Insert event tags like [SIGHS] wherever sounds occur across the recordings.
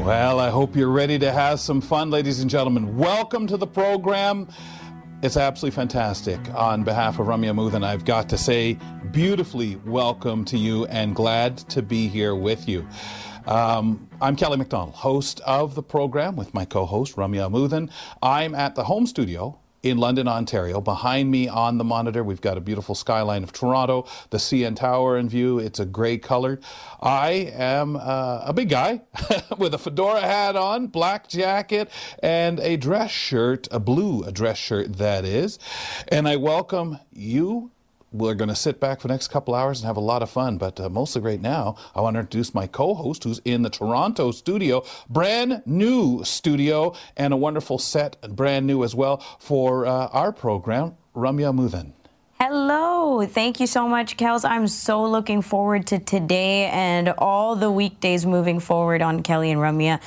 Well, I hope you're ready to have some fun, ladies and gentlemen. Welcome to the program. It's absolutely fantastic. On behalf of Ramya Amuthan, I've got to say, beautifully welcome to you and glad to be here with you. Um, I'm Kelly McDonald, host of the program with my co host, Ramya Amuthan. I'm at the home studio in London, Ontario. Behind me on the monitor, we've got a beautiful skyline of Toronto, the CN Tower in view. It's a gray color. I am uh, a big guy [LAUGHS] with a fedora hat on, black jacket, and a dress shirt, a blue dress shirt that is. And I welcome you we're going to sit back for the next couple hours and have a lot of fun. But uh, mostly right now, I want to introduce my co host who's in the Toronto studio, brand new studio, and a wonderful set, brand new as well, for uh, our program, Ramya Amuthan. Hello. Thank you so much, Kels. I'm so looking forward to today and all the weekdays moving forward on Kelly and Ramya. Uh,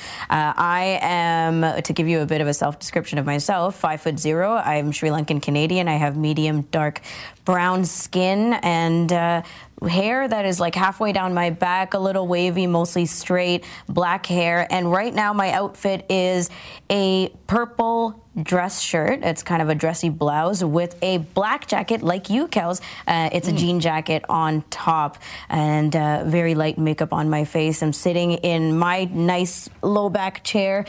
I am, to give you a bit of a self description of myself, five foot zero. I'm Sri Lankan Canadian. I have medium dark brown skin and uh, hair that is like halfway down my back, a little wavy, mostly straight, black hair. And right now, my outfit is a purple dress shirt. It's kind of a dressy blouse with a black jacket, like you, Kels. Uh, it's a mm. jean jacket on top and uh, very light makeup on my face. I'm sitting in my nice low back chair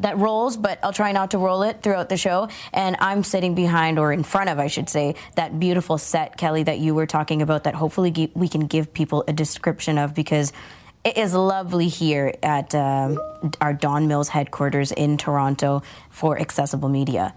that rolls, but I'll try not to roll it throughout the show. And I'm sitting behind, or in front of, I should say, that beautiful set, Kelly, that you were talking about, that hopefully we can give people a description of because it is lovely here at um, our Don Mills headquarters in Toronto for accessible media.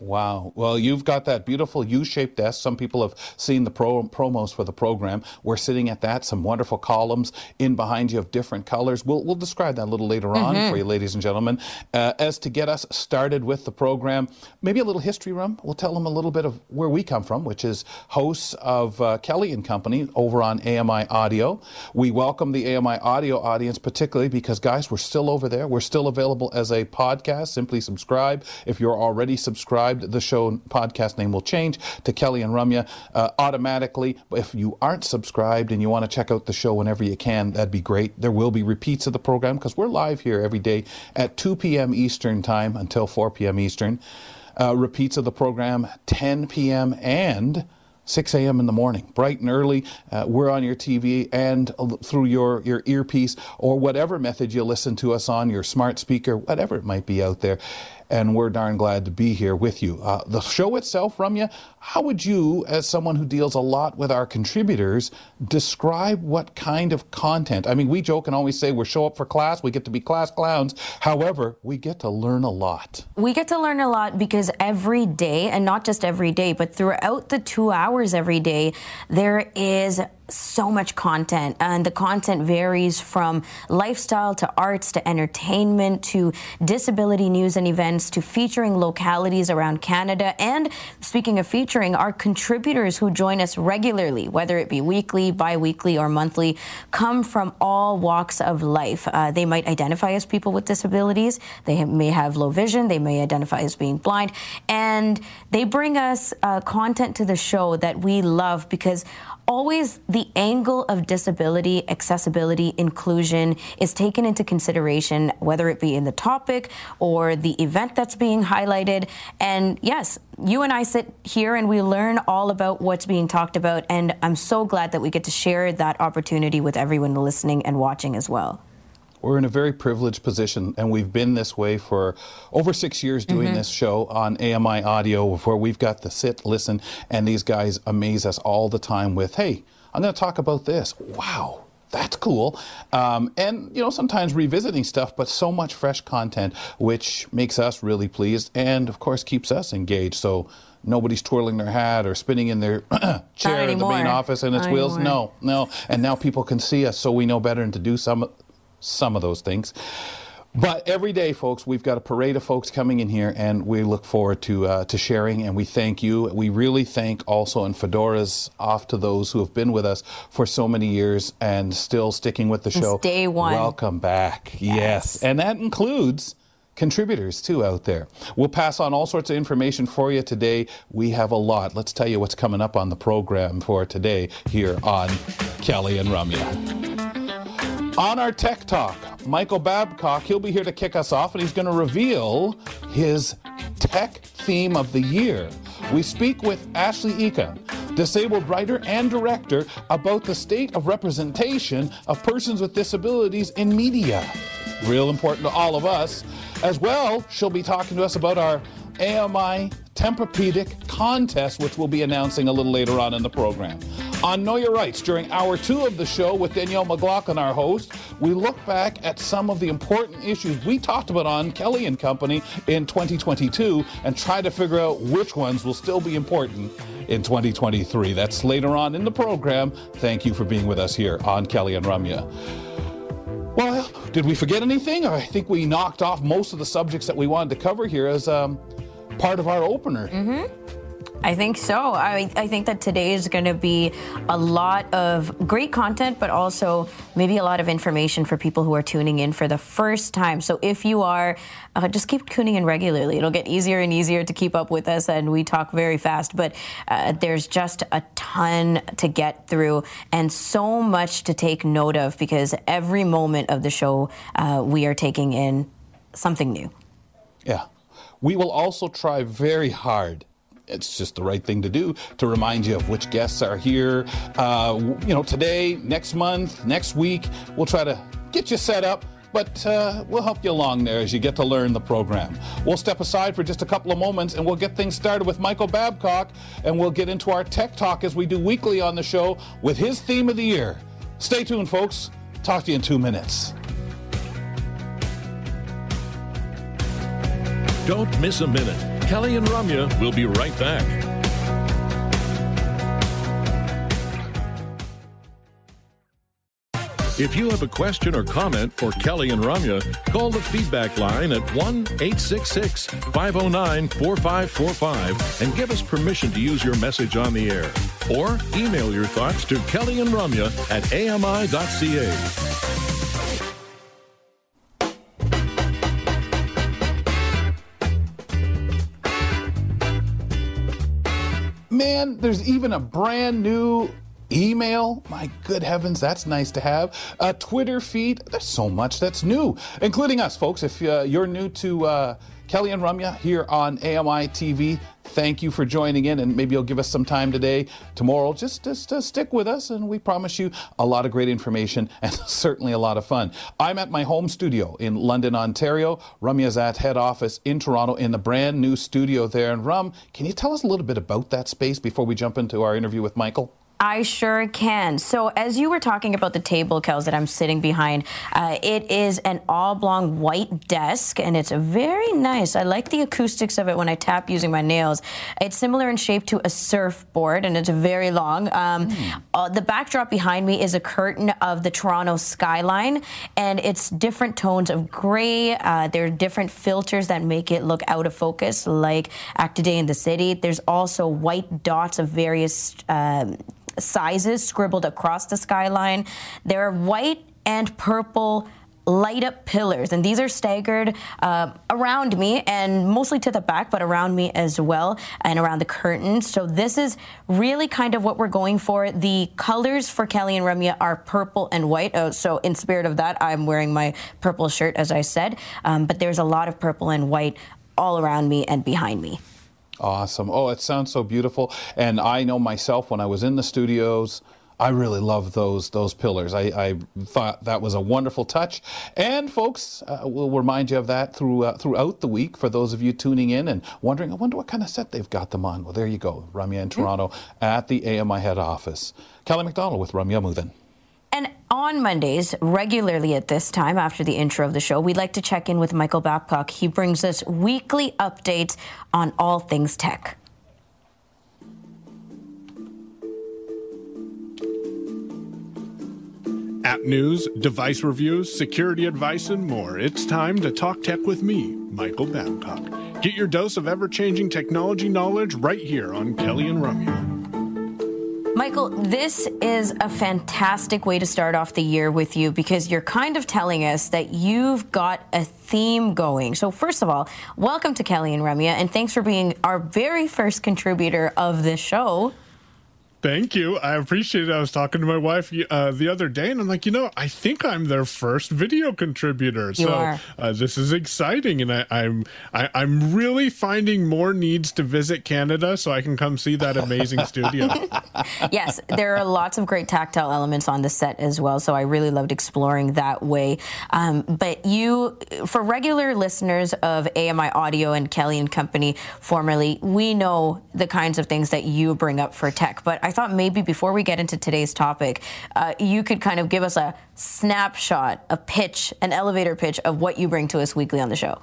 Wow. Well, you've got that beautiful U-shaped desk. Some people have seen the pro- promos for the program. We're sitting at that. Some wonderful columns in behind you of different colors. We'll, we'll describe that a little later on for you, ladies and gentlemen. Uh, as to get us started with the program, maybe a little history room. We'll tell them a little bit of where we come from, which is hosts of uh, Kelly and Company over on AMI Audio. We welcome the AMI Audio audience particularly because, guys, we're still over there. We're still available as a podcast. Simply subscribe if you're already subscribed subscribed, the show podcast name will change to Kelly and Ramya uh, automatically. If you aren't subscribed and you want to check out the show whenever you can, that'd be great. There will be repeats of the program because we're live here every day at 2 p.m. Eastern Time until 4 p.m. Eastern. Uh, repeats of the program 10 p.m. and 6 a.m. in the morning, bright and early. Uh, we're on your TV and through your, your earpiece or whatever method you listen to us on, your smart speaker, whatever it might be out there and we're darn glad to be here with you. Uh, the show itself, Ramya, how would you, as someone who deals a lot with our contributors, describe what kind of content? I mean, we joke and always say we show up for class, we get to be class clowns. However, we get to learn a lot. We get to learn a lot because every day, and not just every day, but throughout the two hours every day, there is so much content, and the content varies from lifestyle to arts to entertainment to disability news and events to featuring localities around Canada. And speaking of featuring, our contributors who join us regularly, whether it be weekly, bi weekly, or monthly, come from all walks of life. Uh, they might identify as people with disabilities, they may have low vision, they may identify as being blind, and they bring us uh, content to the show that we love because always the angle of disability, accessibility, inclusion is taken into consideration, whether it be in the topic or the event that's being highlighted. And yes, you and I sit here and we learn all about what's being talked about. And I'm so glad that we get to share that opportunity with everyone listening and watching as well we're in a very privileged position, and we've been this way for over six years doing mm-hmm. this show on AMI Audio, where we've got to sit, listen, and these guys amaze us all the time with, hey, I'm going to talk about this. Wow, that's cool. Um, and, you know, sometimes revisiting stuff, but so much fresh content, which makes us really pleased and, of course, keeps us engaged. So nobody's twirling their hat or spinning in their [CLEARS THROAT] chair in the main office and its Not wheels. Anymore. No, no. And now people can see us, so we know better and to do some some of those things. But every day, folks, we've got a parade of folks coming in here, and we look forward to uh, to sharing. And we thank you. We really thank also, and fedoras off to those who have been with us for so many years and still sticking with the show. day one. Welcome back. Yes, yes. and that includes contributors too out there. We'll pass on all sorts of information for you today. We have a lot. Let's tell you what's coming up on the program for today here on Kelly and Ramya. On our Tech Talk, Michael Babcock, he'll be here to kick us off and he's going to reveal his tech theme of the year. We speak with Ashley Eakin, disabled writer and director, about the state of representation of persons with disabilities in media. Real important to all of us. As well, she'll be talking to us about our AMI Tempur-Pedic contest, which we'll be announcing a little later on in the program. On Know Your Rights, during hour two of the show with Danielle McLaughlin, our host, we look back at some of the important issues we talked about on Kelly and Company in 2022 and try to figure out which ones will still be important in 2023. That's later on in the program. Thank you for being with us here on Kelly and Ramya. Well, did we forget anything? I think we knocked off most of the subjects that we wanted to cover here as um, part of our opener. Mm-hmm. I think so. I, I think that today is going to be a lot of great content, but also maybe a lot of information for people who are tuning in for the first time. So if you are, uh, just keep tuning in regularly. It'll get easier and easier to keep up with us, and we talk very fast. But uh, there's just a ton to get through and so much to take note of because every moment of the show uh, we are taking in something new. Yeah. We will also try very hard it's just the right thing to do to remind you of which guests are here. Uh, you know, today, next month, next week, we'll try to get you set up. But uh, we'll help you along there as you get to learn the program. We'll step aside for just a couple of moments and we'll get things started with Michael Babcock and we'll get into our tech talk as we do weekly on the show with his theme of the year. Stay tuned, folks. Talk to you in two minutes. Don't miss a minute. Kelly and Ramya will be right back. If you have a question or comment for Kelly and Ramya, call the feedback line at 1 866 509 4545 and give us permission to use your message on the air. Or email your thoughts to Kelly and Ramya at ami.ca. man, there's even a brand new email. My good heavens, that's nice to have. A Twitter feed. There's so much that's new, including us, folks. If uh, you're new to uh, Kelly and Ramya here on AMI TV, thank you for joining in, and maybe you'll give us some time today, tomorrow, just, just to stick with us, and we promise you a lot of great information [LAUGHS] and certainly a lot of fun. I'm at my home studio in London, Ontario. Ramya's at head office in Toronto in the brand new studio there. And Rum, can you tell us a little bit about that space before we jump into our interview with Michael? I sure can. So, as you were talking about the table, Kels, that I'm sitting behind, uh, it is an oblong white desk, and it's very nice. I like the acoustics of it when I tap using my nails. It's similar in shape to a surfboard, and it's very long. Um, mm. uh, the backdrop behind me is a curtain of the Toronto skyline, and it's different tones of gray. Uh, there are different filters that make it look out of focus, like Act Day in the City. There's also white dots of various um, sizes scribbled across the skyline. There are white and purple light up pillars, and these are staggered uh, around me and mostly to the back, but around me as well, and around the curtains. So this is really kind of what we're going for. The colors for Kelly and Ramya are purple and white. Oh, so in spirit of that, I'm wearing my purple shirt, as I said. Um, but there's a lot of purple and white all around me and behind me. Awesome. Oh, it sounds so beautiful. And I know myself when I was in the studios, I really love those those pillars. I, I, thought that was a wonderful touch. And folks, uh, we'll remind you of that through, uh, throughout the week for those of you tuning in and wondering, I wonder what kind of set they've got them on. Well, there you go, Ramya in Toronto mm-hmm. at the AMI head office. Kelly McDonald with Ramya Muthan. And on Mondays, regularly at this time after the intro of the show, we'd like to check in with Michael Babcock. He brings us weekly updates on all things tech. app news, device reviews, security advice, and more. It's time to talk tech with me, Michael Babcock. Get your dose of ever changing technology knowledge right here on Kelly and Ramya. Michael, this is a fantastic way to start off the year with you because you're kind of telling us that you've got a theme going. So, first of all, welcome to Kelly and Ramya, and thanks for being our very first contributor of this show. Thank you. I appreciate it. I was talking to my wife uh, the other day, and I'm like, you know, I think I'm their first video contributor. You so. Uh, this is exciting, and I, I'm I, I'm really finding more needs to visit Canada so I can come see that amazing studio. [LAUGHS] yes, there are lots of great tactile elements on the set as well, so I really loved exploring that way. Um, but you, for regular listeners of AMI Audio and Kelly and Company, formerly, we know the kinds of things that you bring up for tech. But I thought maybe before we get into today's topic, uh, you could kind of give us a snapshot, a pitch, an elevator pitch of what you bring to us weekly on the show.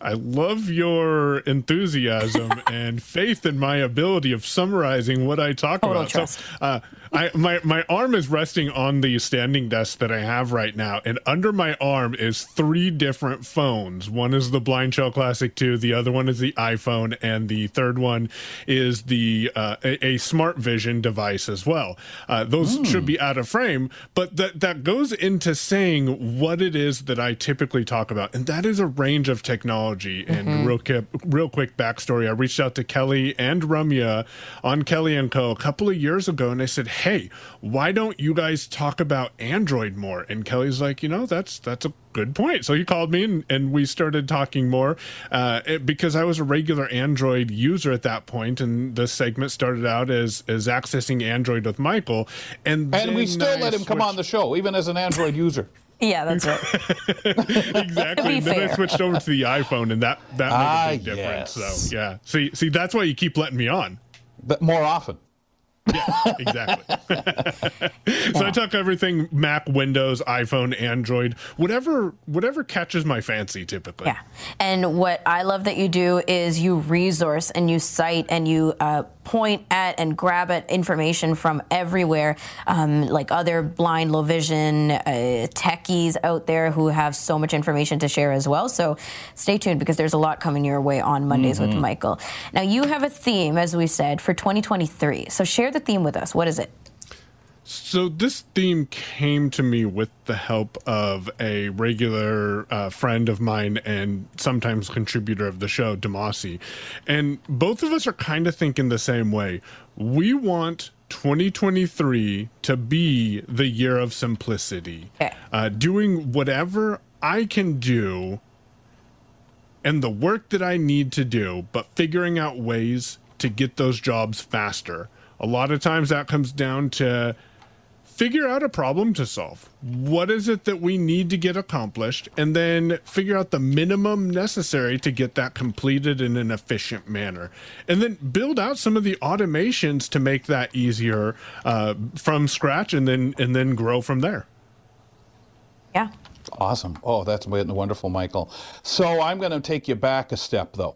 I love your enthusiasm [LAUGHS] and faith in my ability of summarizing what I talk Total about. trust. So, uh, I, my my arm is resting on the standing desk that I have right now, and under my arm is three different phones. One is the Blind Shell Classic 2, the other one is the iPhone, and the third one is the uh, a, a Smart Vision device as well. Uh, those should be out of frame, but that that goes into saying what it is that I typically talk about, and that is a range of technology. And real quick, real quick backstory: I reached out to Kelly and Ramya on Kelly and Co. a couple of years ago, and I said, "Hey, why don't you guys talk about Android more?" And Kelly's like, "You know, that's that's a good point." So he called me, and, and we started talking more uh, it- because I was a regular Android user at that point, and the segment started out as as accessing Android with Michael, and And we still I let him come on the show, even as an Android user. [LAUGHS] Yeah, that's right. [LAUGHS] exactly. be and then I switched over to the iPhone, and that that made Ah, a big difference. yes. So yeah, see, see, that's why you keep letting me on. But more often. Yeah, exactly. [LAUGHS] so I talk everything Mac, Windows, iPhone, Android, whatever whatever catches my fancy. Typically. Yeah. And what I love that you do is you resource and you cite and you uh, point at and grab at information from everywhere, um, like other blind, low vision uh, techies out there who have so much information to share as well. So stay tuned because there's a lot coming your way on Mondays with Michael. Now, you have a theme, as we said, for 2023. So share the theme with us. What is it? So this theme came to me with the help of a regular uh, friend of mine and sometimes contributor of the show, Demasi, and both of us are kind of thinking the same way. We want 2023 to be the year of simplicity, uh, doing whatever I can do and the work that I need to do, but figuring out ways to get those jobs faster. A lot of times that comes down to figure out a problem to solve. What is it that we need to get accomplished? And then figure out the minimum necessary to get that completed in an efficient manner. And then build out some of the automations to make that easier uh, from scratch and then and then grow from there. Yeah. Awesome. Oh, that's wonderful, Michael. So I'm going to take you back a step, though,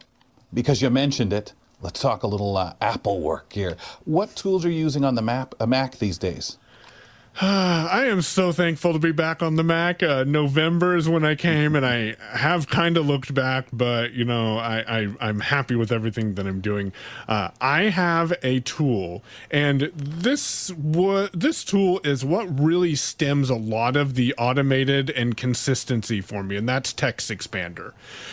because you mentioned it. Let's talk a little uh, Apple work here. What tools are you using on the map, uh, Mac these days? [SIGHS] I am so thankful to be back on the Mac. Uh, November is when I came, and I have kind of looked back, but you know, I, I I'm happy with everything that I'm doing. Uh, I have a tool, and this this tool is what really stems a lot of the automated and consistency for me, and that's Text Expander.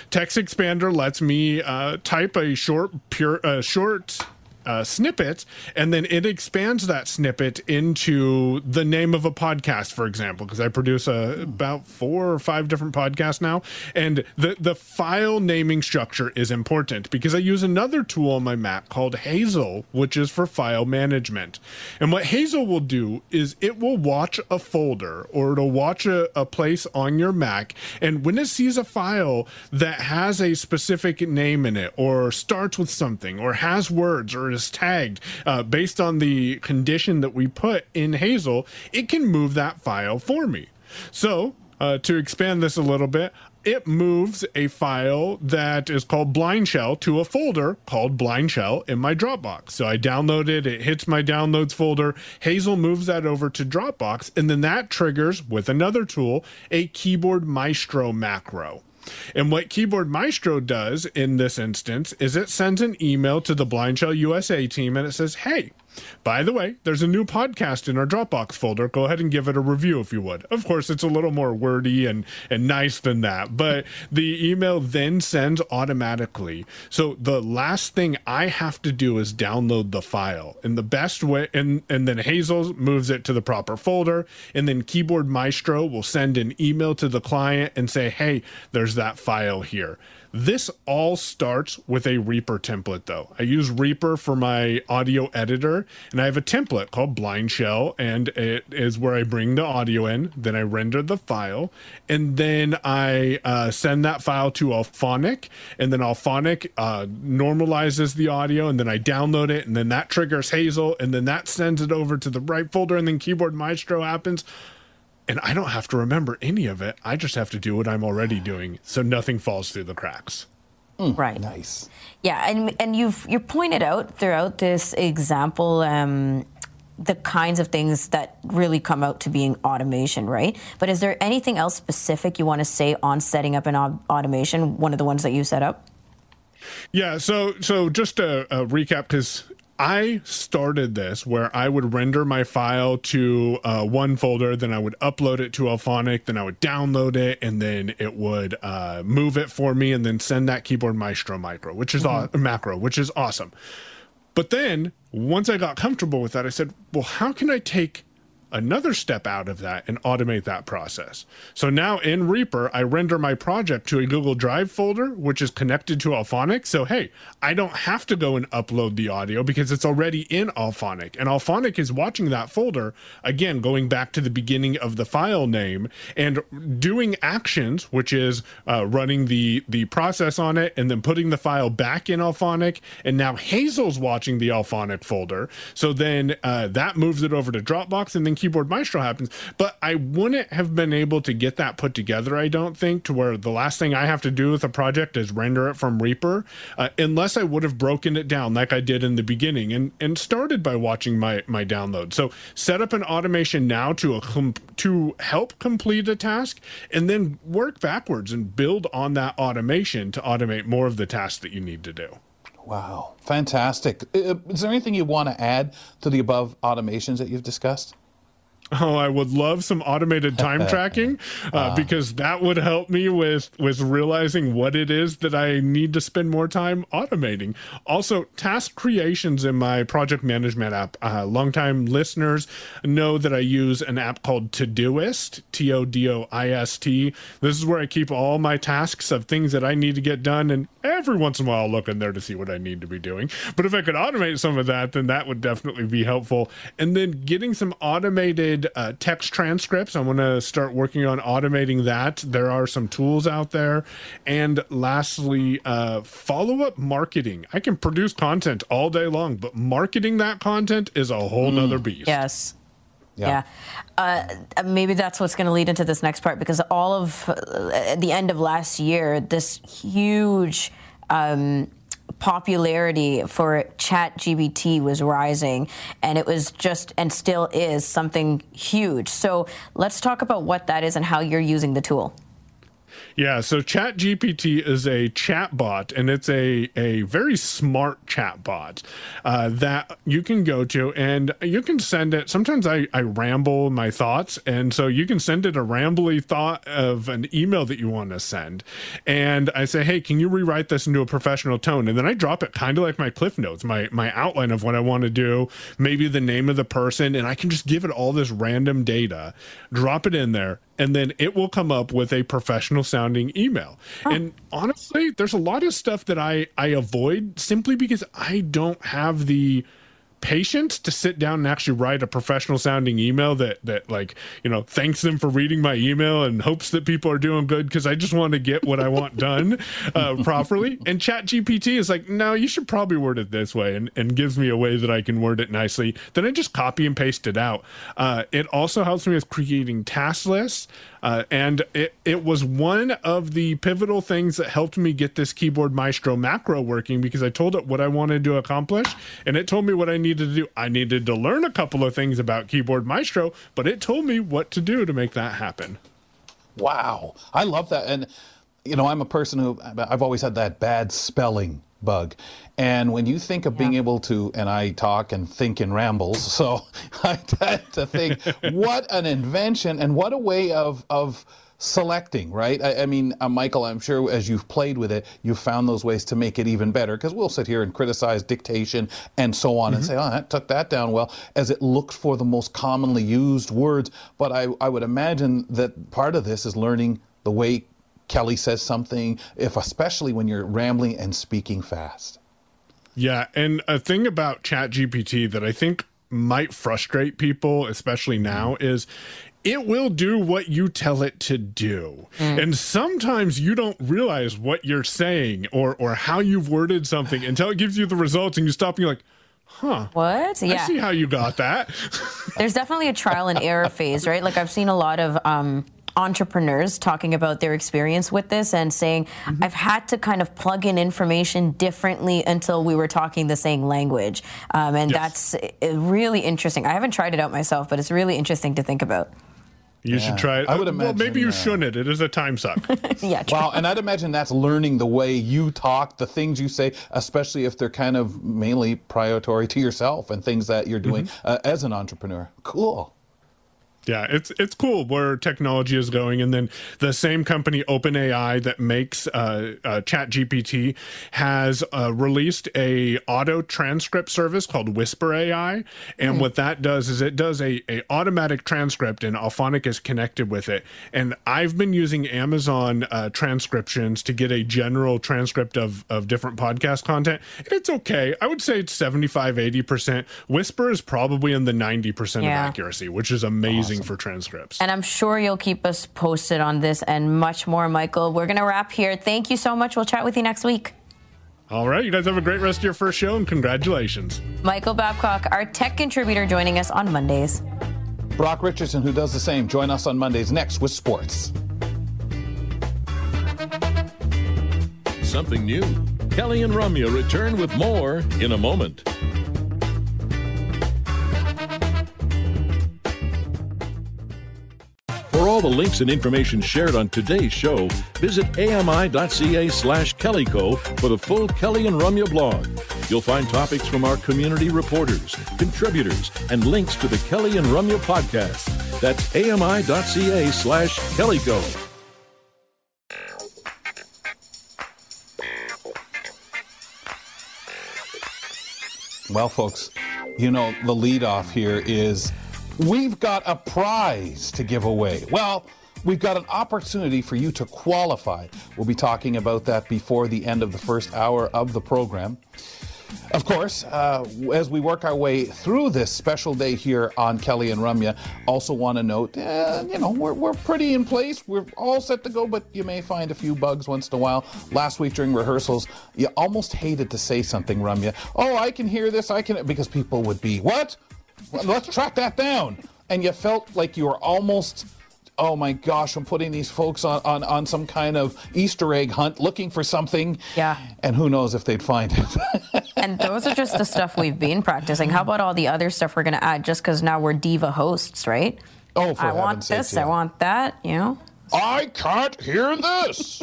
Text Expander lets me uh, type a short pure uh, short uh, snippet, and then it expands that snippet into the name of a podcast, for example, because I produce a, about four or five different podcasts now, and the the file naming structure is important because I use another tool on my Mac called Hazel, which is for file management. And what Hazel will do is it will watch a folder or it'll watch a, a place on your Mac, and when it sees a file that has a specific name in it, or starts with something, or has words, or is tagged uh, based on the condition that we put in Hazel, it can move that file for me. So, uh, to expand this a little bit, it moves a file that is called Blind Shell to a folder called Blind Shell in my Dropbox. So I download it, it hits my downloads folder. Hazel moves that over to Dropbox, and then that triggers with another tool a Keyboard Maestro macro. And what Keyboard Maestro does in this instance is it sends an email to the Blind Shell USA team and it says, Hey, by the way, there's a new podcast in our Dropbox folder. Go ahead and give it a review if you would. Of course, it's a little more wordy and, and nice than that, but the email then sends automatically. So the last thing I have to do is download the file. And the best way, and, and then Hazel moves it to the proper folder. And then Keyboard Maestro will send an email to the client and say, hey, there's that file here. This all starts with a Reaper template, though. I use Reaper for my audio editor, and I have a template called Blind Shell, and it is where I bring the audio in, then I render the file, and then I uh, send that file to Auphonic, and then Auphonic uh, normalizes the audio, and then I download it, and then that triggers Hazel, and then that sends it over to the right folder, and then Keyboard Maestro happens and I don't have to remember any of it. I just have to do what I'm already doing, so nothing falls through the cracks. Mm, right. Nice. Yeah, and and you've you pointed out throughout this example. Um, the kinds of things that really come out to being automation, right? But is there anything else specific you want to say on setting up an automation? One of the ones that you set up. Yeah. So so just a, a recap because I started this where I would render my file to uh, one folder, then I would upload it to Auphonic, then I would download it, and then it would uh, move it for me, and then send that Keyboard Maestro micro, which is mm-hmm. aw- macro, which is awesome. But then once I got comfortable with that, I said, well, how can I take another step out of that and automate that process. So now in Reaper, I render my project to a Google Drive folder, which is connected to Auphonic. So, hey, I don't have to go and upload the audio because it's already in Auphonic. And Auphonic is watching that folder, again, going back to the beginning of the file name and doing actions, which is uh, running the, the process on it and then putting the file back in Auphonic. And now Hazel's watching the Auphonic folder. So then uh, that moves it over to Dropbox and then Keyboard Maestro happens. But I wouldn't have been able to get that put together, I don't think, to where the last thing I have to do with a project is render it from Reaper, uh, unless I would have broken it down like I did in the beginning and, and started by watching my, my download. So set up an automation now to, a to help complete a task and then work backwards and build on that automation to automate more of the tasks that you need to do. Wow, fantastic. Uh, is there anything you want to add to the above automations that you've discussed? Oh, I would love some automated time [LAUGHS] tracking uh, uh, because that would help me with with realizing what it is that I need to spend more time automating. Also, task creations in my project management app. Uh, longtime listeners know that I use an app called Todoist, T O D O I S T. This is where I keep all my tasks of things that I need to get done, and every once in a while I'll look in there to see what I need to be doing. But if I could automate some of that, then that would definitely be helpful. And then getting some automated uh, text transcripts. I want to start working on automating that. There are some tools out there. And lastly, uh, follow up marketing. I can produce content all day long, but marketing that content is a whole mm. nother beast. Yes. Yeah. yeah. Uh, maybe that's what's going to lead into this next part because all of uh, at the end of last year, this huge um, popularity for chat gpt was rising and it was just and still is something huge so let's talk about what that is and how you're using the tool yeah, so ChatGPT is a chat bot, and it's a, a very smart chat bot uh, that you can go to, and you can send it. Sometimes I, I ramble my thoughts, and so you can send it a rambly thought of an email that you want to send. And I say, hey, can you rewrite this into a professional tone? And then I drop it kind of like my cliff notes, my, my outline of what I want to do, maybe the name of the person, and I can just give it all this random data, drop it in there, and then it will come up with a professional sounding email. Huh. And honestly, there's a lot of stuff that I I avoid simply because I don't have the patience to sit down and actually write a professional sounding email that that like you know thanks them for reading my email and hopes that people are doing good because I just want to get what I want [LAUGHS] done uh, properly. And Chat GPT is like, no, you should probably word it this way, and and gives me a way that I can word it nicely. Then I just copy and paste it out. Uh, it also helps me with creating task lists. Uh, and it, it was one of the pivotal things that helped me get this Keyboard Maestro macro working because I told it what I wanted to accomplish and it told me what I needed to do. I needed to learn a couple of things about Keyboard Maestro, but it told me what to do to make that happen. Wow. I love that. And, you know, I'm a person who I've always had that bad spelling bug. And when you think of being able to, and I talk and think in rambles, [LAUGHS] so I tend to think, [LAUGHS] what an invention and what a way of, of, selecting, right? I, I mean, uh, Michael, I'm sure as you've played with it, you've found those ways to make it even better because we'll sit here and criticize dictation and so on mm-hmm. and say, oh, that took that down well, as it looked for the most commonly used words. But I, I would imagine that part of this is learning the way Kelly says something, if especially when you're rambling and speaking fast. Yeah, and a thing about ChatGPT that I think might frustrate people, especially now, mm. is it will do what you tell it to do. Mm. And sometimes you don't realize what you're saying or or how you've worded something until it gives you the results and you stop and you're like, huh. What? Yeah. I see how you got that. There's definitely a trial and error [LAUGHS] phase, right? Like I've seen a lot of um entrepreneurs talking about their experience with this and saying, mm-hmm. I've had to kind of plug in information differently until we were talking the same language. Um, and yes. that's uh, really interesting. I haven't tried it out myself, but it's really interesting to think about. You yeah. should try it. I would imagine. Well, maybe you uh, shouldn't. It is a time suck. [LAUGHS] yeah. Well, and I'd imagine that's learning the way you talk, the things you say, especially if they're kind of mainly priority to yourself and things that you're doing mm-hmm. uh, as an entrepreneur. Cool. Yeah, it's it's cool where technology is going, and then the same company OpenAI that makes uh, uh, ChatGPT has uh, released a auto transcript service called Whisper AI, and mm. what that does is it does a, a automatic transcript, and Auphonic is connected with it. And I've been using Amazon uh, transcriptions to get a general transcript of of different podcast content, and it's okay. I would say it's 75, 80 percent. Whisper is probably in the ninety percent yeah. of accuracy, which is amazing. Awesome awesome. for transcripts. And I'm sure you'll keep us posted on this and much more, Michael. We're going to wrap here. Thank you so much. We'll chat with you next week. All right, you guys have a great rest of your first show and congratulations. Michael Babcock, our tech contributor, joining us on Mondays. Brock Richardson, who does the same, join us on Mondays next with sports. Something new. Kelly and Ramya return with more in a moment. For all the links and information shared on today's show, visit ami.ca slash kellyco for the full Kelly and Ramya blog. You'll find topics from our community reporters, contributors, and links to the Kelly and Ramya podcast. That's ami.ca slash kellyco. Well, folks, you know, the lead off here is We've got a prize to give away. Well, we've got an opportunity for you to qualify. We'll be talking about that before the end of the first hour of the program. Of course, uh, as we work our way through this special day here on Kelly and Ramya, also want to note, uh, you know, we're, we're pretty in place. We're all set to go, but you may find a few bugs once in a while. Last week during rehearsals, you almost hated to say something, Ramya. Oh, I can hear this. I can, because people would be, what? Let's track that down. And you felt like you were almost oh my gosh, I'm putting these folks on, on, on some kind of Easter egg hunt looking for something. Yeah. And who knows if they'd find it. [LAUGHS] and those are just the stuff we've been practicing. How about all the other stuff we're going to add just because now we're diva hosts, right? Oh, for I want this, yeah. I want that, you know? I can't hear this.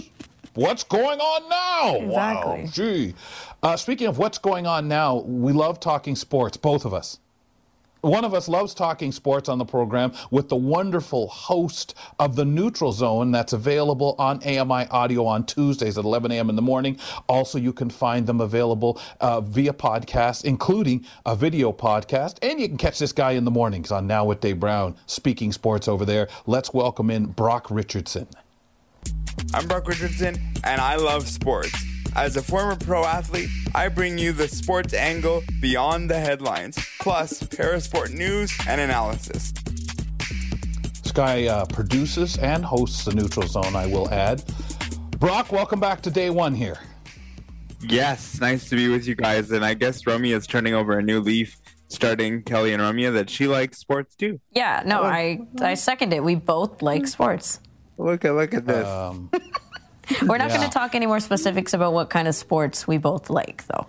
what's going on now? Exactly. Wow, gee. Uh, speaking of what's going on now, we love talking sports, both of us. One of us loves talking sports on the program with the wonderful host of the Neutral Zone that's available on AMI Audio on Tuesdays at 11 a.m. in the morning. Also, you can find them available uh, via podcast, including a video podcast. And you can catch this guy in the mornings on Now with Dave Brown, speaking sports over there. Let's welcome in Brock Richardson. I'm Brock Richardson, and I love sports. As a former pro athlete, I bring you the sports angle beyond the headlines, plus parasport news and analysis. Sky uh, produces and hosts the Neutral Zone, I will add. Brock, welcome back to day one here. Yes, nice to be with you guys. And I guess Romy is turning over a new leaf starting Kelly and Ramya that she likes sports too. Yeah, no, I I second it. We both like sports. Look at look at this. Um, [LAUGHS] [LAUGHS] We're not going to talk any more specifics about what kind of sports we both like, though.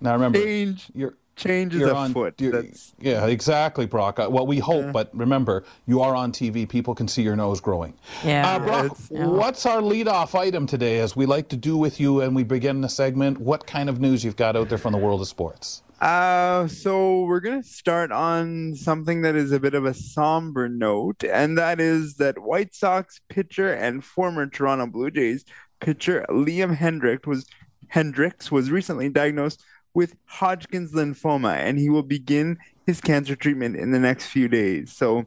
now remember, Change you're changes you're a on foot. yeah, exactly, Brock. Uh, Well, we hope, but remember, you are on TV. People can see your nose growing. Yeah. Uh, Brock, It's- what's our lead-off item today, as we like to do with you, and we begin the segment? What kind of news you've got out there from the world of sports? Uh, so we're gonna start on something that is a bit of a somber note, and that is that White Sox pitcher and former Toronto Blue Jays pitcher Liam Hendrick was Hendriks was recently diagnosed with Hodgkin's lymphoma, and he will begin his cancer treatment in the next few days. So,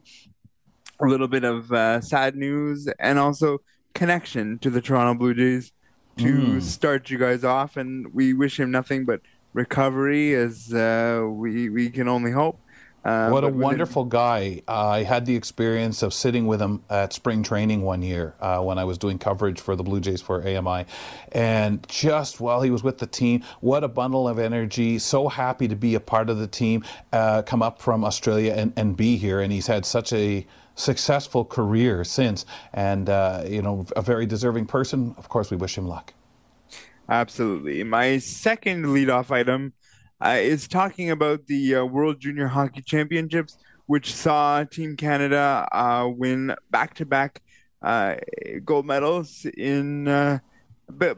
a little bit of uh, sad news, and also connection to the Toronto Blue Jays to start you guys off, and we wish him nothing but recovery as uh, we we can only hope. Uh, What a wonderful guy. Uh, I had the experience of sitting with him at spring training one year uh, when I was doing coverage for the Blue Jays for AMI. And just while he was with the team, what a bundle of energy. So happy to be a part of the team, uh, come up from Australia and, and be here. And he's had such a successful career since. And, uh, you know, a very deserving person. Of course, we wish him luck. Absolutely. My second leadoff item uh, is talking about the uh, World Junior Hockey Championships, which saw Team Canada uh, win back-to-back uh, gold medals in uh,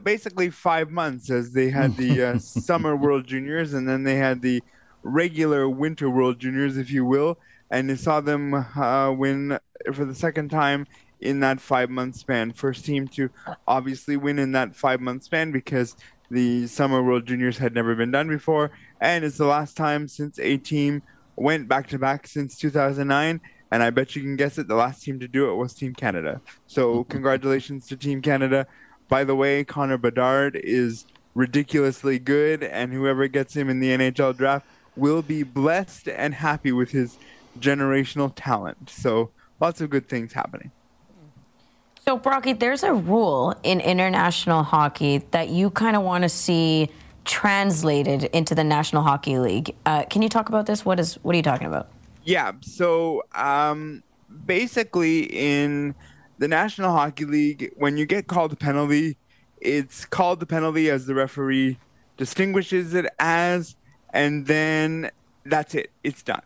basically five months, as they had the uh, [LAUGHS] Summer World Juniors and then they had the regular Winter World Juniors, if you will, and it saw them uh, win for the second time in that five month span. First team to obviously win in that five month span because the Summer World Juniors had never been done before. And it's the last time since a team went back to back since 2009. And I bet you can guess it, the last team to do it was Team Canada. So, mm-hmm. congratulations to Team Canada. By the way, Connor Bedard is ridiculously good, and whoever gets him in the NHL draft will be blessed and happy with his generational talent. So, lots of good things happening. So, Brocky, there's a rule in international hockey that you kind of want to see translated into the National Hockey League. Uh, can you talk about this? What is what are you talking about? Yeah. So um, basically, in the National Hockey League, when you get called a penalty, it's called the penalty as the referee distinguishes it as, and then that's it. It's done.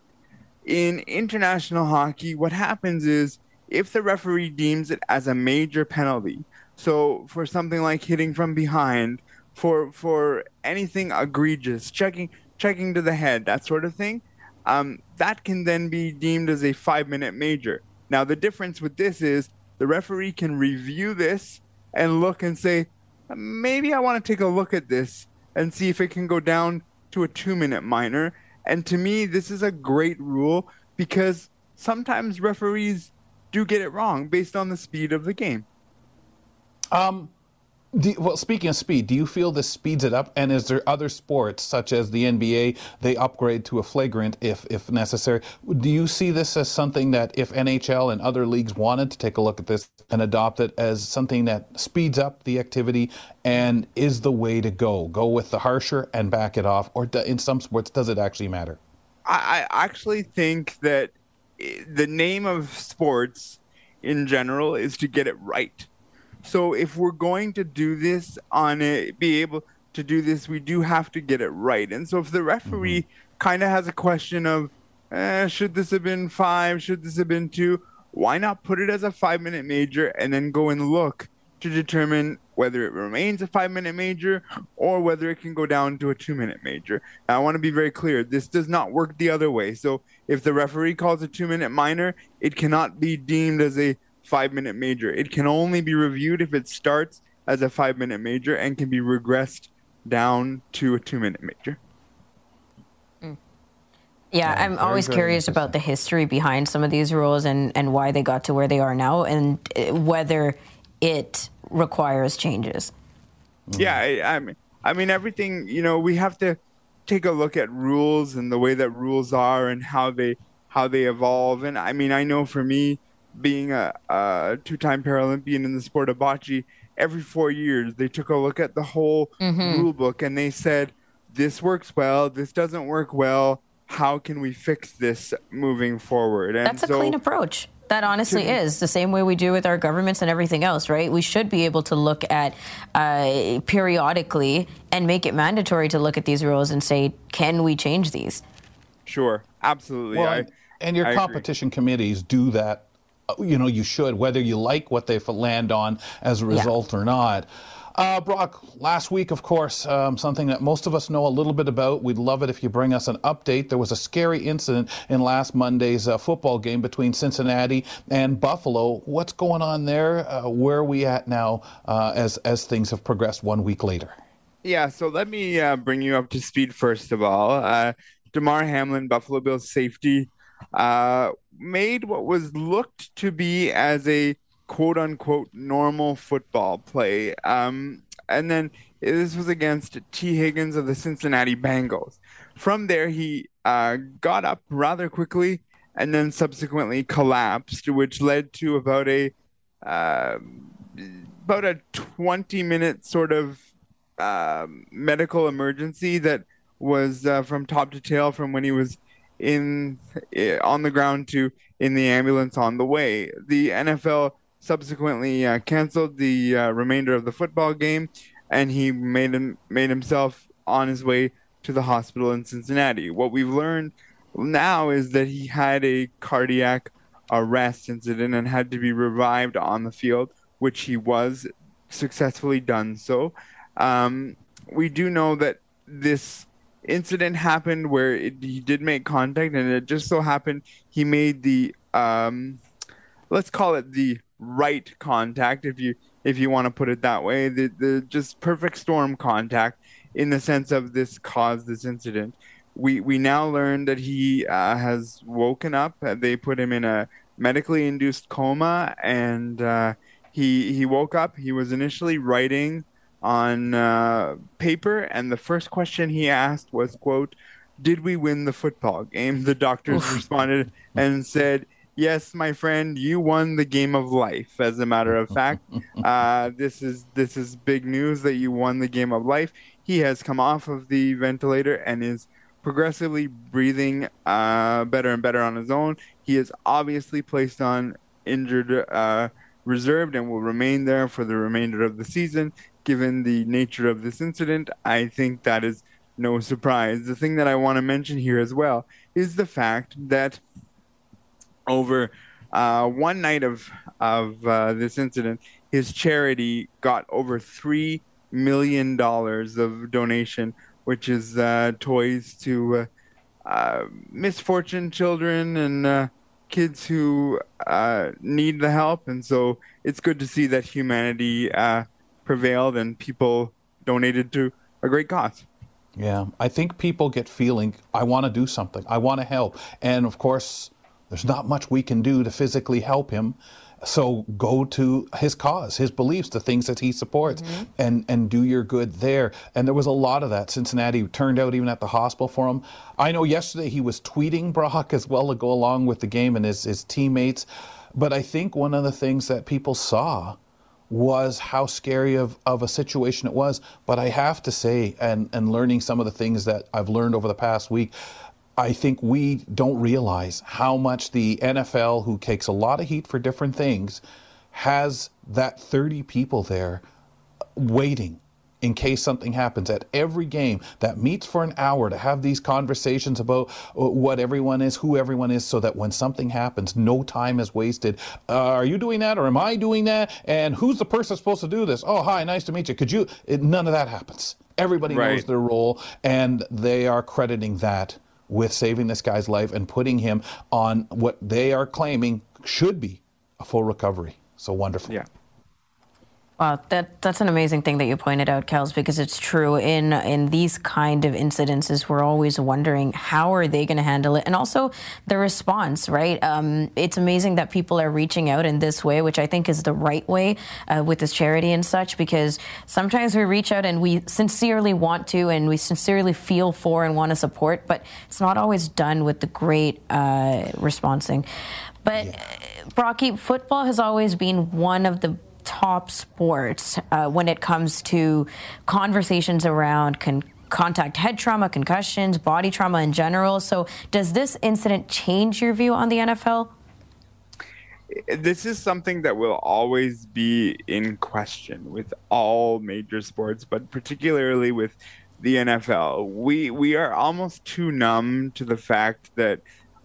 In international hockey, what happens is if the referee deems it as a major penalty, so for something like hitting from behind, for for anything egregious, checking checking to the head, that sort of thing, um, that can then be deemed as a five minute major. Now, the difference with this is the referee can review this and look and say, maybe I want to take a look at this and see if it can go down to a two minute minor. And to me, this is a great rule because sometimes referees do get it wrong based on the speed of the game. Um, well, speaking of speed, do you feel this speeds it up? And is there other sports, such as the NBA, they upgrade to a flagrant if, if necessary? Do you see this as something that if NHL and other leagues wanted to take a look at this and adopt it as something that speeds up the activity and is the way to go? Go with the harsher and back it off? Or do, in some sports, does it actually matter? I, I actually think that the name of sports in general is to get it right. So if we're going to do this on a be able to do this, we do have to get it right. And so if the referee kind of has a question of, eh, should this have been five? Should this have been two? Why not put it as a five minute major and then go and look to determine whether it remains a five minute major or whether it can go down to a two minute major. Now, I want to be very clear this does not work the other way. So, if the referee calls a two minute minor, it cannot be deemed as a five minute major. It can only be reviewed if it starts as a five minute major and can be regressed down to a two minute major. Yeah, I'm always curious about the history behind some of these rules and, and why they got to where they are now and uh, whether it requires changes. Yeah, I, I mean, I mean everything. You know, we have to take a look at rules and the way that rules are and how they how they evolve. And I mean, I know for me, being a, a two-time Paralympian in the sport of bocce, every four years they took a look at the whole mm-hmm. rule book and they said, "This works well. This doesn't work well. How can we fix this moving forward?" And That's a so, clean approach. That honestly is the same way we do with our governments and everything else, right? We should be able to look at uh, periodically and make it mandatory to look at these rules and say, can we change these? Sure, absolutely. Well, I, and your I competition agree. committees do that. Uh, you know, you should, whether you like what they land on as a result yeah. or not. Uh, Brock, last week, of course, um, something that most of us know a little bit about. We'd love it if you bring us an update. There was a scary incident in last Monday's uh, football game between Cincinnati and Buffalo. What's going on there? Uh, where are we at now uh, as, as things have progressed one week later? Yeah, so let me uh, bring you up to speed first of all. Uh, Damar Hamlin, Buffalo Bills safety, made what was looked to be as a quote unquote normal football play. Um, and then this was against Tee Higgins of the Cincinnati Bengals. From there, he uh, got up rather quickly and then subsequently collapsed, which led to about a uh, about a 20 minute sort of uh, medical emergency that was uh, from top to tail from when he was in eh, on the ground to in the ambulance on the way. The NFL subsequently uh, canceled the uh, remainder of the football game, and he made him made himself on his way to the hospital in Cincinnati. What we've learned now is that he had a cardiac arrest incident and had to be revived on the field, which he was successfully done so. Um, we do know that this incident happened where it, he did make contact, and it just so happened he made the um, let's call it the right contact, if you if you want to put it that way, the the just perfect storm contact in the sense of this caused this incident. We we now learn that he uh, has woken up. They put him in a medically induced coma, and uh, he he woke up. He was initially writing on uh, paper, and the first question he asked was, "quote Did we win the football game?" The doctors responded and said, yes, my friend, you won the game of life. As a matter of fact, [LAUGHS] uh, this is this is big news that you won the game of life. He has come off of the ventilator and is progressively breathing uh, better and better on his own. He is obviously placed on injured uh, reserved and will remain there for the remainder of the season. Given the nature of this incident, I think that is no surprise. The thing that I want to mention here as well is the fact that over uh, one night of of uh, this incident, his charity got over three million dollars of donation, which is uh, toys to uh, uh, misfortune children and uh, kids who need the help. And so it's good to see that humanity prevailed and people donated to a great cause. Yeah, I think people get feeling I want to do something. I want to help, and of course there's not much we can do to physically help him. So go to his cause, his beliefs, the things that he supports, mm-hmm. and and do your good there. And there was a lot of that. Cincinnati turned out even at the hospital for him. I know yesterday he was tweeting Brock as well to go along with the game and his his teammates. But I think one of the things that people saw was how scary of, of a situation it was. But I have to say, and, and learning some of the things that I've learned over the past week, I think we don't realize how much the NFL, who takes a lot of heat for different things, has that 30 people there waiting in case something happens at every game that meets for an hour to have these conversations about uh, what everyone is, who everyone is, so that when something happens, no time is wasted. Uh, are you doing that or am I doing that? And who's the person supposed to do this? Oh, hi, nice to meet you. Could you? It, none of that happens. Everybody right. knows their role, and they are crediting that with saving this guy's life and putting him on what they are claiming should be a full recovery. So wonderful. Yeah. Wow, that that's an amazing thing that you pointed out, Kels, because it's true. In in these kind of incidences, we're always wondering how are they going to handle it, and also the response. Right? Um, it's amazing that people are reaching out in this way, which I think is the right way uh, with this charity and such. Because sometimes we reach out and we sincerely want to, and we sincerely feel for and want to support, but it's not always done with the great uh, responding. But yeah. Brocky, football has always been one of the top sports uh, when it comes to conversations around con- contact head trauma, concussions, body trauma in general. So, does this incident change your view on the NFL? this is something that will always be in question with all major sports, but particularly with the NFL. We we are almost too numb to the fact that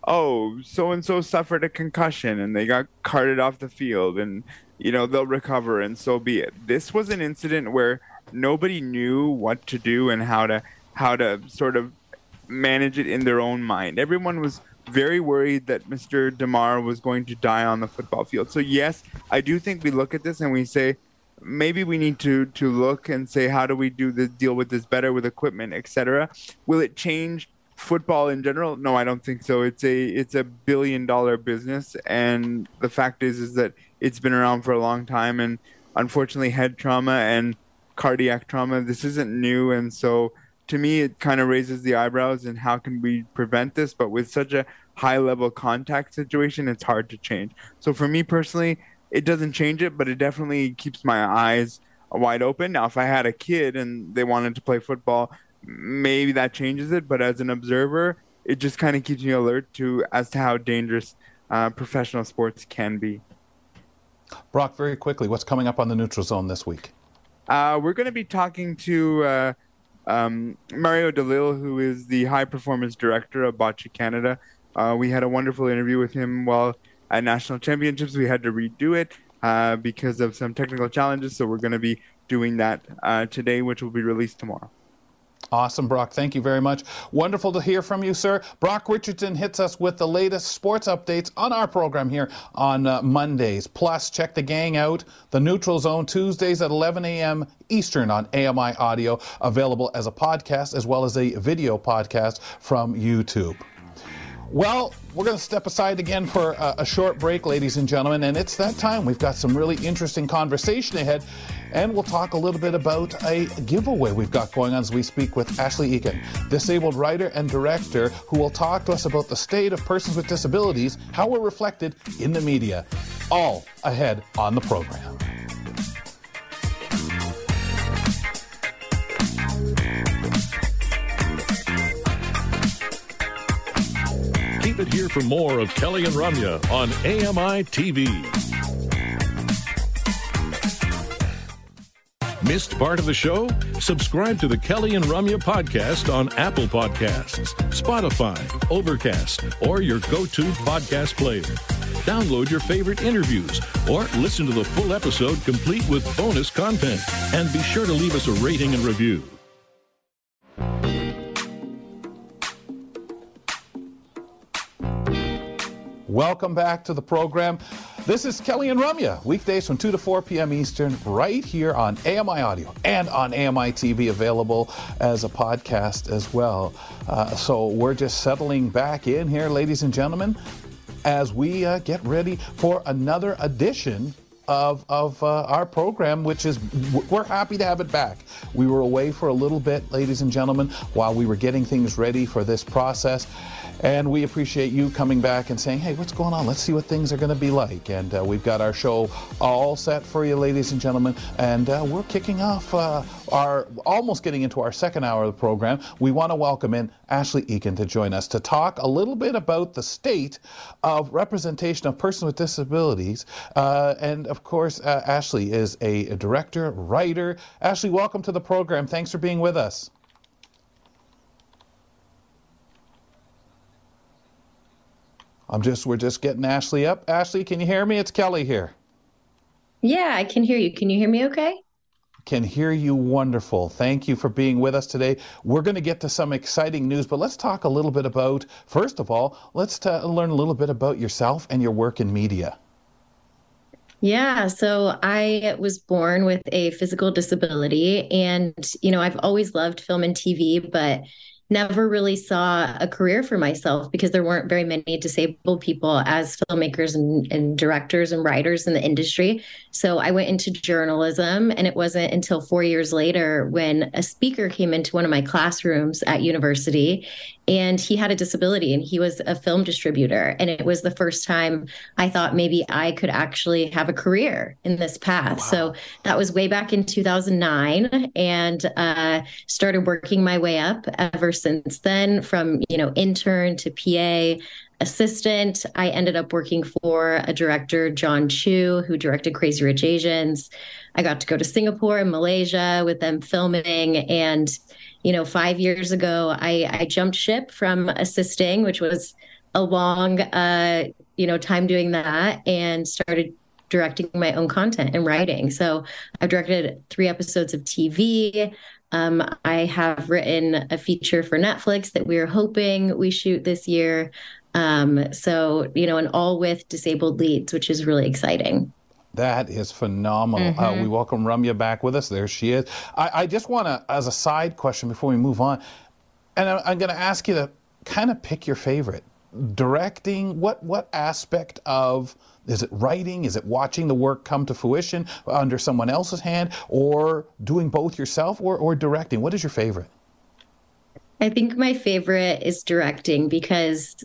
oh, so and so suffered a concussion and they got carted off the field and you know they'll recover and so be it. This was an incident where nobody knew what to do and how to how to sort of manage it in their own mind. Everyone was very worried that Mr. Damar was going to die on the football field. So yes, I do think we look at this and we say maybe we need to to look and say how do we do this deal with this better with equipment, etc. Will it change football in general? No, I don't think so. It's a it's a billion dollar business and the fact is is that it's been around for a long time and unfortunately head trauma and cardiac trauma this isn't new and so to me it kind of raises the eyebrows and how can we prevent this but with such a high level contact situation it's hard to change. So for me personally it doesn't change it but it definitely keeps my eyes wide open. Now if i had a kid and they wanted to play football maybe that changes it but as an observer it just kind of keeps me alert to as to how dangerous uh, professional sports can be brock very quickly what's coming up on the neutral zone this week uh, we're going to be talking to uh, um, Mario Delisle, who is the high performance director of Boccia Canada. Uh, we had a wonderful interview with him while at national championships. We had to redo it uh, because of some technical challenges, so we're going to be doing that uh, today, which will be released tomorrow. Awesome, Brock. Thank you very much. Wonderful to hear from you, sir. Brock Richardson hits us with the latest sports updates on our program here on uh, Mondays. Plus, check the gang out, the Neutral Zone, Tuesdays at 11 a.m. Eastern on AMI Audio, available as a podcast as well as a video podcast from YouTube. Well, we're going to step aside again for a, a, short break, ladies and gentlemen, and it's that time. We've got some really interesting conversation ahead, and we'll talk a little bit about a giveaway we've got going on as we speak with Ashley Eakin, disabled writer and director, who will talk to us about the state of persons with disabilities, how we're reflected in the media. All ahead on the program. Keep it here for more of Kelly and Ramya on AMI TV. Missed part of the show? Subscribe to the Kelly and Ramya podcast on Apple Podcasts, Spotify, Overcast, or your go to podcast player. Download your favorite interviews or listen to the full episode complete with bonus content. And be sure to leave us a rating and review. Welcome back to the program. This is Kelly and Ramya, weekdays from 2 to 4 p.m. Eastern, right here on AMI Audio and on AMI TV, available as a podcast as well. Uh, so we're just settling back in here, ladies and gentlemen, as we uh, get ready for another edition of, of uh, our program, which is we're happy to have it back. We were away for a little bit, ladies and gentlemen, while we were getting things ready for this process. And we appreciate you coming back and saying, hey, what's going on? Let's see what things are going to be like. And uh, we've got our show all set for you, ladies and gentlemen. And uh, we're kicking off uh, our, almost getting into our second hour of the program. We want to welcome in Ashley Eakin to join us to talk a little bit about the state of representation of persons with disabilities. Uh, and of course, uh, Ashley is a, a director, writer. Ashley, welcome to the program. Thanks for being with us. I'm just we're just getting Ashley up. Ashley, can you hear me? It's Kelly here. Yeah, I can hear you. Can you hear me okay? Can hear you wonderful. Thank you for being with us today. We're going to get to some exciting news, but let's talk a little bit about, first of all, let's t- learn a little bit about yourself and your work in media. Yeah, so I was born with a physical disability and you know, I've always loved film and TV, but never really saw a career for myself because there weren't very many disabled people as filmmakers and, and, directors and writers in the industry. So I went into journalism, and it wasn't until four years later when a speaker came into one of my classrooms at university and he had a disability and he was a film distributor. And it was the first time i thought maybe i could actually have a career in this path. Wow. so that was way back in 2009 and uh, started working my way up ever since then from you know intern to pa assistant. I ended up working for a director Jon Chu who directed crazy rich asians. I got to go to singapore and malaysia with them filming. And you know, five years ago, I, I jumped ship from assisting, which was a long, uh, you know, time doing that, and started directing my own content and writing. So I've directed three episodes of TV. Um, I have written a feature for Netflix that we are hoping we shoot this year. Um, so, you know, and all with disabled leads, which is really exciting. That is phenomenal. Mm-hmm. Uh, we welcome Ramya back with us. There she is. I, I just want to, as a side question before we move on, and I, I'm going to ask you to kind of pick your favorite. Directing, what what aspect of is it writing? Is it watching the work come to fruition under someone else's hand, or doing both yourself, or or directing? What is your favorite? I think my favorite is directing because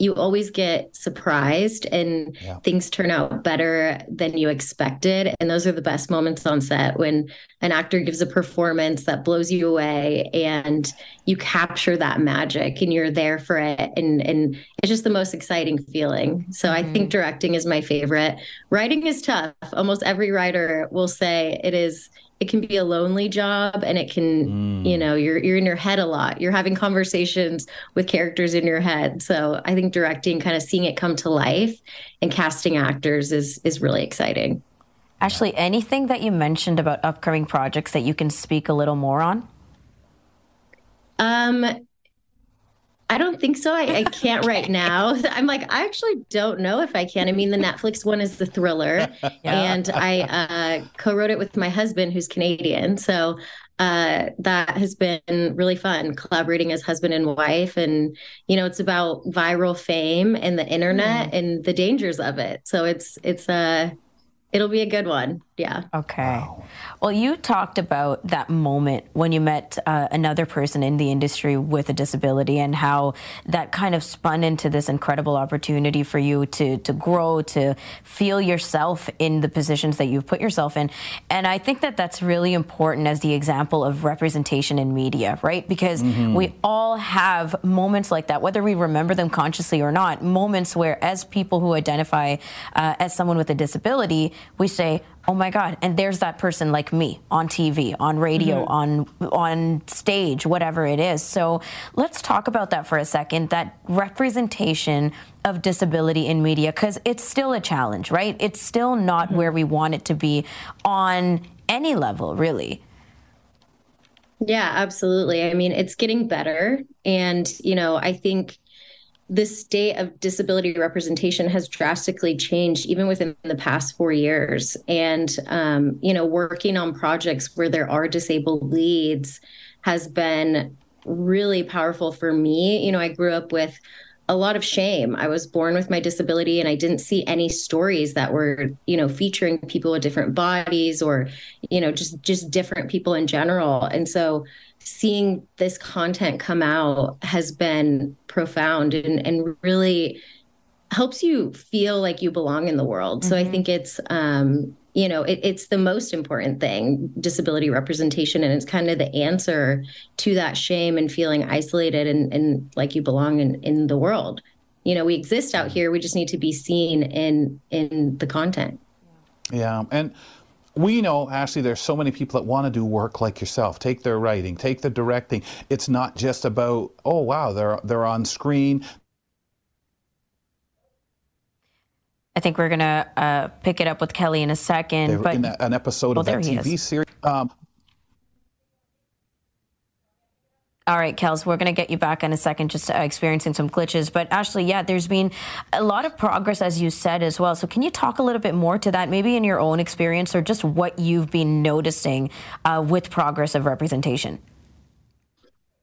you always get surprised and yeah. things turn out better than you expected. And those are the best moments on set when an actor gives a performance that blows you away and you capture that magic and you're there for it. And, and it's just the most exciting feeling. So mm-hmm. I think mm-hmm. directing is my favorite. Writing is tough. Almost every writer will say it is it can be a lonely job and it can mm. you know you're you're in your head a lot. You're having conversations with characters in your head. So i think directing kind of seeing it come to life and casting actors is is really exciting. Ashley anything that you mentioned about upcoming projects that you can speak a little more on? Um I don't think so. I, I can't right now. [LAUGHS] I'm like, I actually don't know if I can. I mean, the Netflix one is the thriller, [LAUGHS] yeah. and I uh, co-wrote it with my husband, who's Canadian. So uh, that has been really fun collaborating as husband and wife. And you know, it's about viral fame and the internet mm. and the dangers of it. So it's it's a uh, it'll be a good one. Yeah. Okay. Wow. Well, you talked about that moment when you met uh, another person in the industry with a disability and how that kind of spun into this incredible opportunity for you to to grow, to feel yourself in the positions that you've put yourself in. And I think that that's really important as the example of representation in media, right? Because mm-hmm. we all have moments like that, whether we remember them consciously or not, moments where as people who identify uh, as someone with a disability, we say, oh my god. And there's that person like me on tv on radio mm-hmm. on on stage whatever it is. So let's talk about that for a second that representation of disability in media because it's still a challenge right? It's still not mm-hmm. where we want it to be on any level really. Yeah absolutely. I mean it's getting better. And you know i think the state of disability representation has drastically changed even within the past four years. And um, you know working on projects where there are disabled leads has been really powerful for me. You know i grew up with a lot of shame. I was born with my disability and i didn't see any stories that were you know featuring people with different bodies or you know just just different people in general. And so seeing this content come out has been profound and, and really helps you feel like you belong in the world. Mm-hmm. So I mm-hmm. think it's um, you know it, it's the most important thing disability representation and it's kind of the answer to that shame and feeling isolated and, and like you belong in, in the world you know we exist out here we just need to be seen in in the content yeah and we know, Ashley, there's so many people that want to do work like yourself. Take their writing, take the directing. It's not just about, oh wow, they're they're on screen. I think we're gonna uh, pick it up with Kelly in a second. They're but in an episode well, of that TV series. Um, All right, Kels, we're going to get you back in a second, just uh, experiencing some glitches. But Ashley, yeah, there's been a lot of progress, as you said as well. So can you talk a little bit more to that, maybe in your own experience or just what you've been noticing uh, with progress of representation?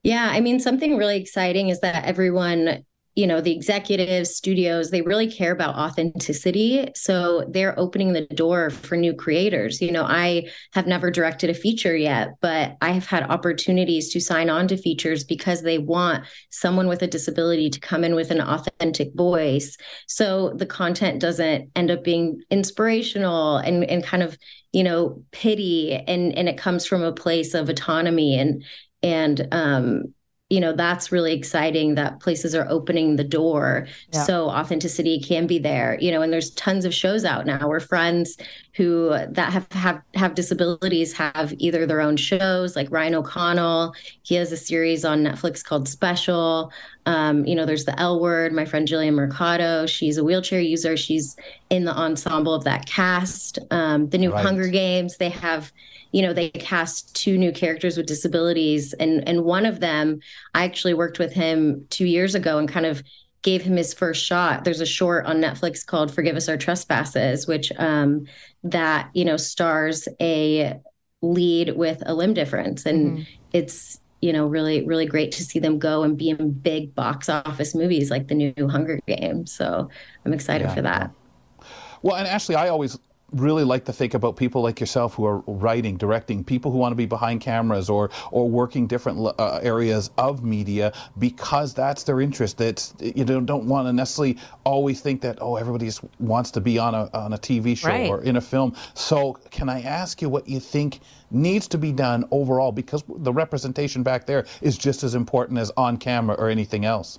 Yeah, I mean, something really exciting is that everyone you know the executives studios they really care about authenticity. So they're opening the door for new creators. You know i have never directed a feature yet but i have had opportunities to sign on to features because they want someone with a disability to come in with an authentic voice. So the content doesn't end up being inspirational and and kind of you know pity and and it comes from a place of autonomy and and um you know that's really exciting that places are opening the door yeah. so authenticity can be there you know and there's tons of shows out now where friends who that have have have disabilities have either their own shows like ryan o'connell he has a series on netflix called special um, you know there's the l word my friend jillian mercado she's a wheelchair user she's in the ensemble of that cast um, the new right. hunger games they have you know they cast two new characters with disabilities and and one of them i actually worked with him two years ago and kind of gave him his first shot. There's a short on netflix called forgive us our trespasses which um that you know stars a lead with a limb difference. And mm-hmm. it's you know really really great to see them go and be in big box office movies like the new hunger games. So i'm excited yeah, for that. Well and actually i always really like to think about people like yourself who are writing, directing, people who want to be behind cameras or or working different uh, areas of media because that's their interest. It's you don't don't want to necessarily always think that oh everybody just wants to be on a on a TV show right. or in a film. So can I ask you what you think needs to be done overall because the representation back there is just as important as on camera or anything else.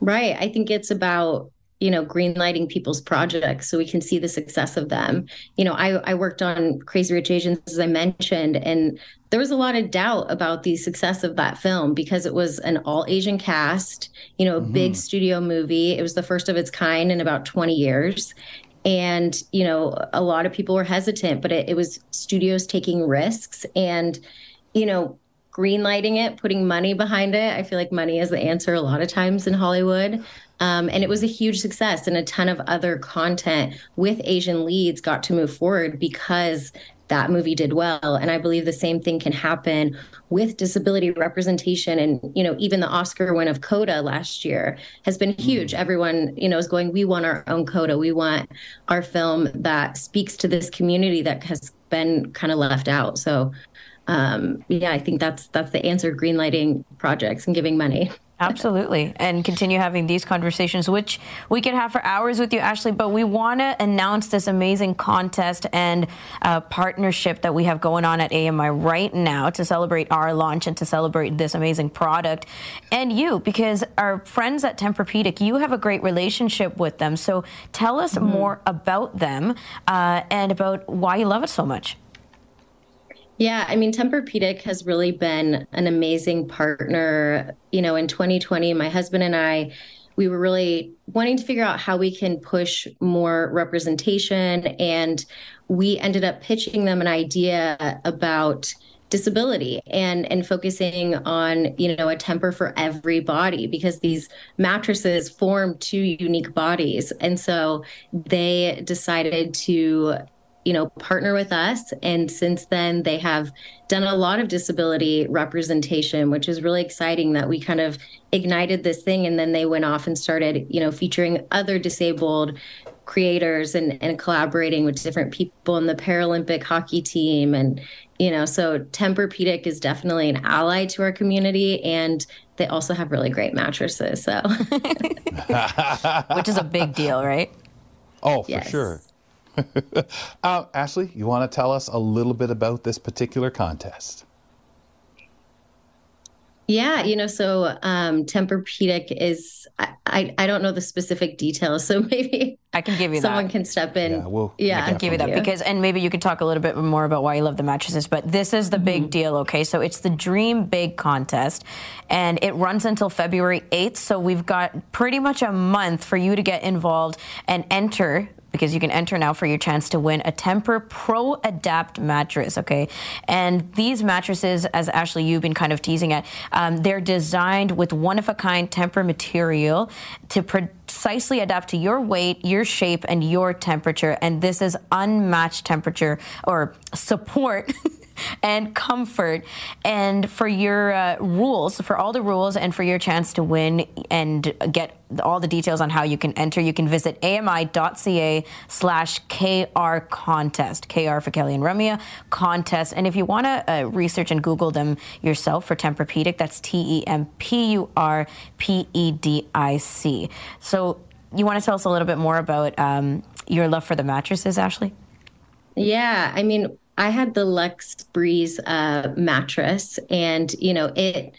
Right. I think it's about you know greenlighting people's projects so we can see the success of them. You know i i worked on crazy rich asians as i mentioned and there was a lot of doubt about the success of that film because it was an all asian cast you know a mm-hmm. big studio movie. It was the first of its kind in about 20 years. And you know a lot of people were hesitant but it, it was studios taking risks. And you know greenlighting it, putting money behind it. I feel like money is the answer a lot of times in Hollywood. Um, and it was a huge success, and a ton of other content with Asian leads got to move forward because that movie did well. And I believe the same thing can happen with disability representation. And, you know, even the Oscar win of Coda last year has been huge. Mm. Everyone, you know, is going, we want our own Coda. We want our film that speaks to this community that has been kind of left out. So, um, yeah, I think that's that's the answer: greenlighting projects and giving money. Absolutely. And continue having these conversations, which we could have for hours with you, Ashley. But we want to announce this amazing contest and uh, partnership that we have going on at AMI right now to celebrate our launch and to celebrate this amazing product. And you, because our friends at Tempur-Pedic, you have a great relationship with them. So tell us mm-hmm. more about them uh, and about why you love it so much. Yeah, I mean, Tempur-Pedic has really been an amazing partner. You know, in 2020, my husband and I, we were really wanting to figure out how we can push more representation. And we ended up pitching them an idea about disability and and focusing on you know a temper for every body because these mattresses form two unique bodies and so they decided to you know partner with us. And since then they have done a lot of disability representation which is really exciting that we kind of ignited this thing. And then they went off and started you know featuring other disabled creators and, and collaborating with different people in the paralympic hockey team. And you know so tempur-pedic is definitely an ally to our community. And they also have really great mattresses. So. [LAUGHS] Which is a big deal right? Oh for yes. sure [LAUGHS] uh, Ashley, you want to tell us a little bit about this particular contest? Yeah, you know, so um, Tempur-Pedic is I, I, I don't know the specific details, so [LAUGHS] maybe I can give you someone that. can step in. Yeah, we'll yeah. I can give you that because and maybe you could talk a little bit more about why you love the mattresses. But this is the mm-hmm. big deal, okay? So it's the Dream Big contest, and it runs until February eighth. So we've got pretty much a month for you to get involved and enter because you can enter now for your chance to win a Tempur Pro Adapt mattress. Okay, and these mattresses, as Ashley you've been kind of teasing at, um, they're designed with one of a kind Tempur material to precisely adapt to your weight, your shape, and your temperature. And this is unmatched temperature or support. [LAUGHS] and comfort. And for your uh, rules, for all the rules, and for your chance to win and get all the details on how you can enter, you can visit ami.ca slash KR contest. KR for Kelly and Ramya contest. And if you want to uh, research and Google them yourself for Tempur-Pedic, that's T E M P U R P E D I C. So you want to tell us a little bit more about um, your love for the mattresses, Ashley? Yeah, I mean, I had the Lux Breeze uh, mattress, and you know it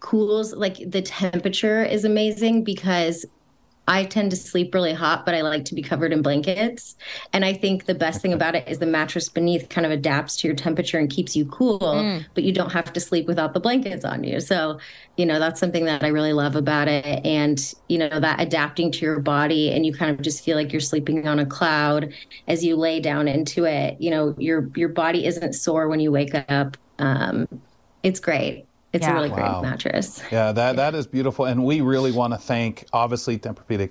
cools like the temperature is amazing because I tend to sleep really hot, but I like to be covered in blankets. And I think the best thing about it is the mattress beneath kind of adapts to your temperature and keeps you cool, mm. but you don't have to sleep without the blankets on you. So, you know, that's something that I really love about it. And, you know, that adapting to your body and you kind of just feel like you're sleeping on a cloud as you lay down into it. You know, your your body isn't sore when you wake up. Um, it's great. It's yeah. a really wow. great mattress. Yeah, that that is beautiful, and we really want to thank obviously Tempur-Pedic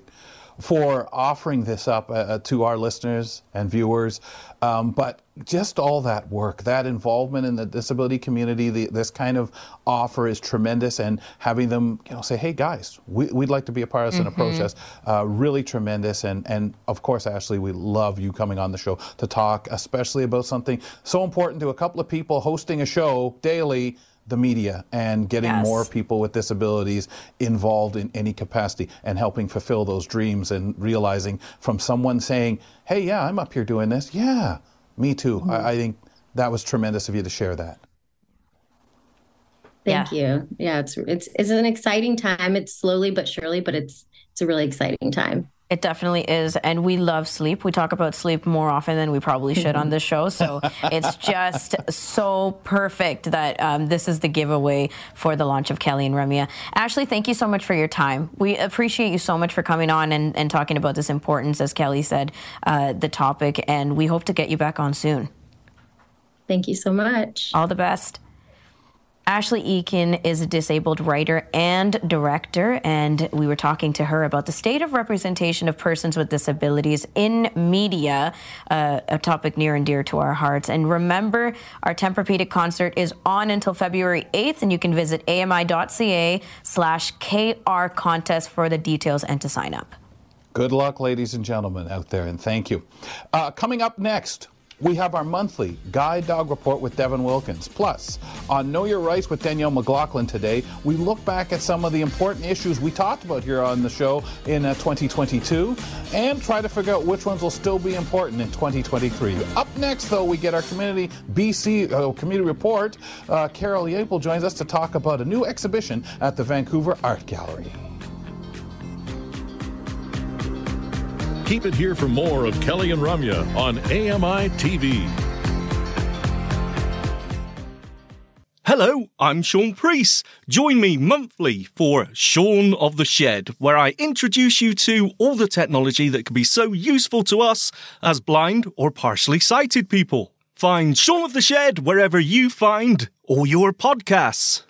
for offering this up uh, uh, to our listeners and viewers. Um, but just all that work, that involvement in the disability community, the, this kind of offer is tremendous. And having them, you know, say, "Hey guys, we, would like to be a part of this mm-hmm. in a process," uh, really tremendous. And and of course, Ashley, we love you coming on the show to talk, especially about something so important to a couple of people hosting a show daily the media and getting yes. more people with disabilities involved in any capacity and helping fulfill those dreams and realizing from someone saying, hey, yeah, I'm up here doing this. Yeah, me too. Mm-hmm. I, I, think that was tremendous of you to share that. Thank yeah. you. Yeah, it's it's it's an exciting time. It's slowly but surely, but it's it's a really exciting time. It definitely is. And we love sleep. We talk about sleep more often than we probably should on this show. So [LAUGHS] it's just so perfect that um, this is the giveaway for the launch of Kelly and Ramya. Ashley, thank you so much for your time. We appreciate you so much for coming on and, and talking about this importance, as Kelly said, uh, the topic. And we hope to get you back on soon. Thank you so much. All the best. Ashley Eakin is a disabled writer and director, and we were talking to her about the state of representation of persons with disabilities in media, uh, a topic near and dear to our hearts. And remember, our Tempur-Pedic concert is on until February 8th, and you can visit ami.ca slash KR contest for the details and to sign up. Good luck, ladies and gentlemen out there, and thank you. Uh, coming up next, we have our monthly Guide Dog Report with Devin Wilkins. Plus, on Know Your Rights with Danielle McLaughlin today, we look back at some of the important issues we talked about here on the show in uh, 2022 and try to figure out which ones will still be important in 2023. Up next, though, we get our community BC uh, community report. Uh, Carol Yapel joins us to talk about a new exhibition at the Vancouver Art Gallery. Keep it here for more of Kelly and Ramya on AMI TV. Hello, I'm Sean Priest. Join me monthly for Sean of the Shed, where I introduce you to all the technology that can be so useful to us as blind or partially sighted people. Find Sean of the Shed wherever you find all your podcasts.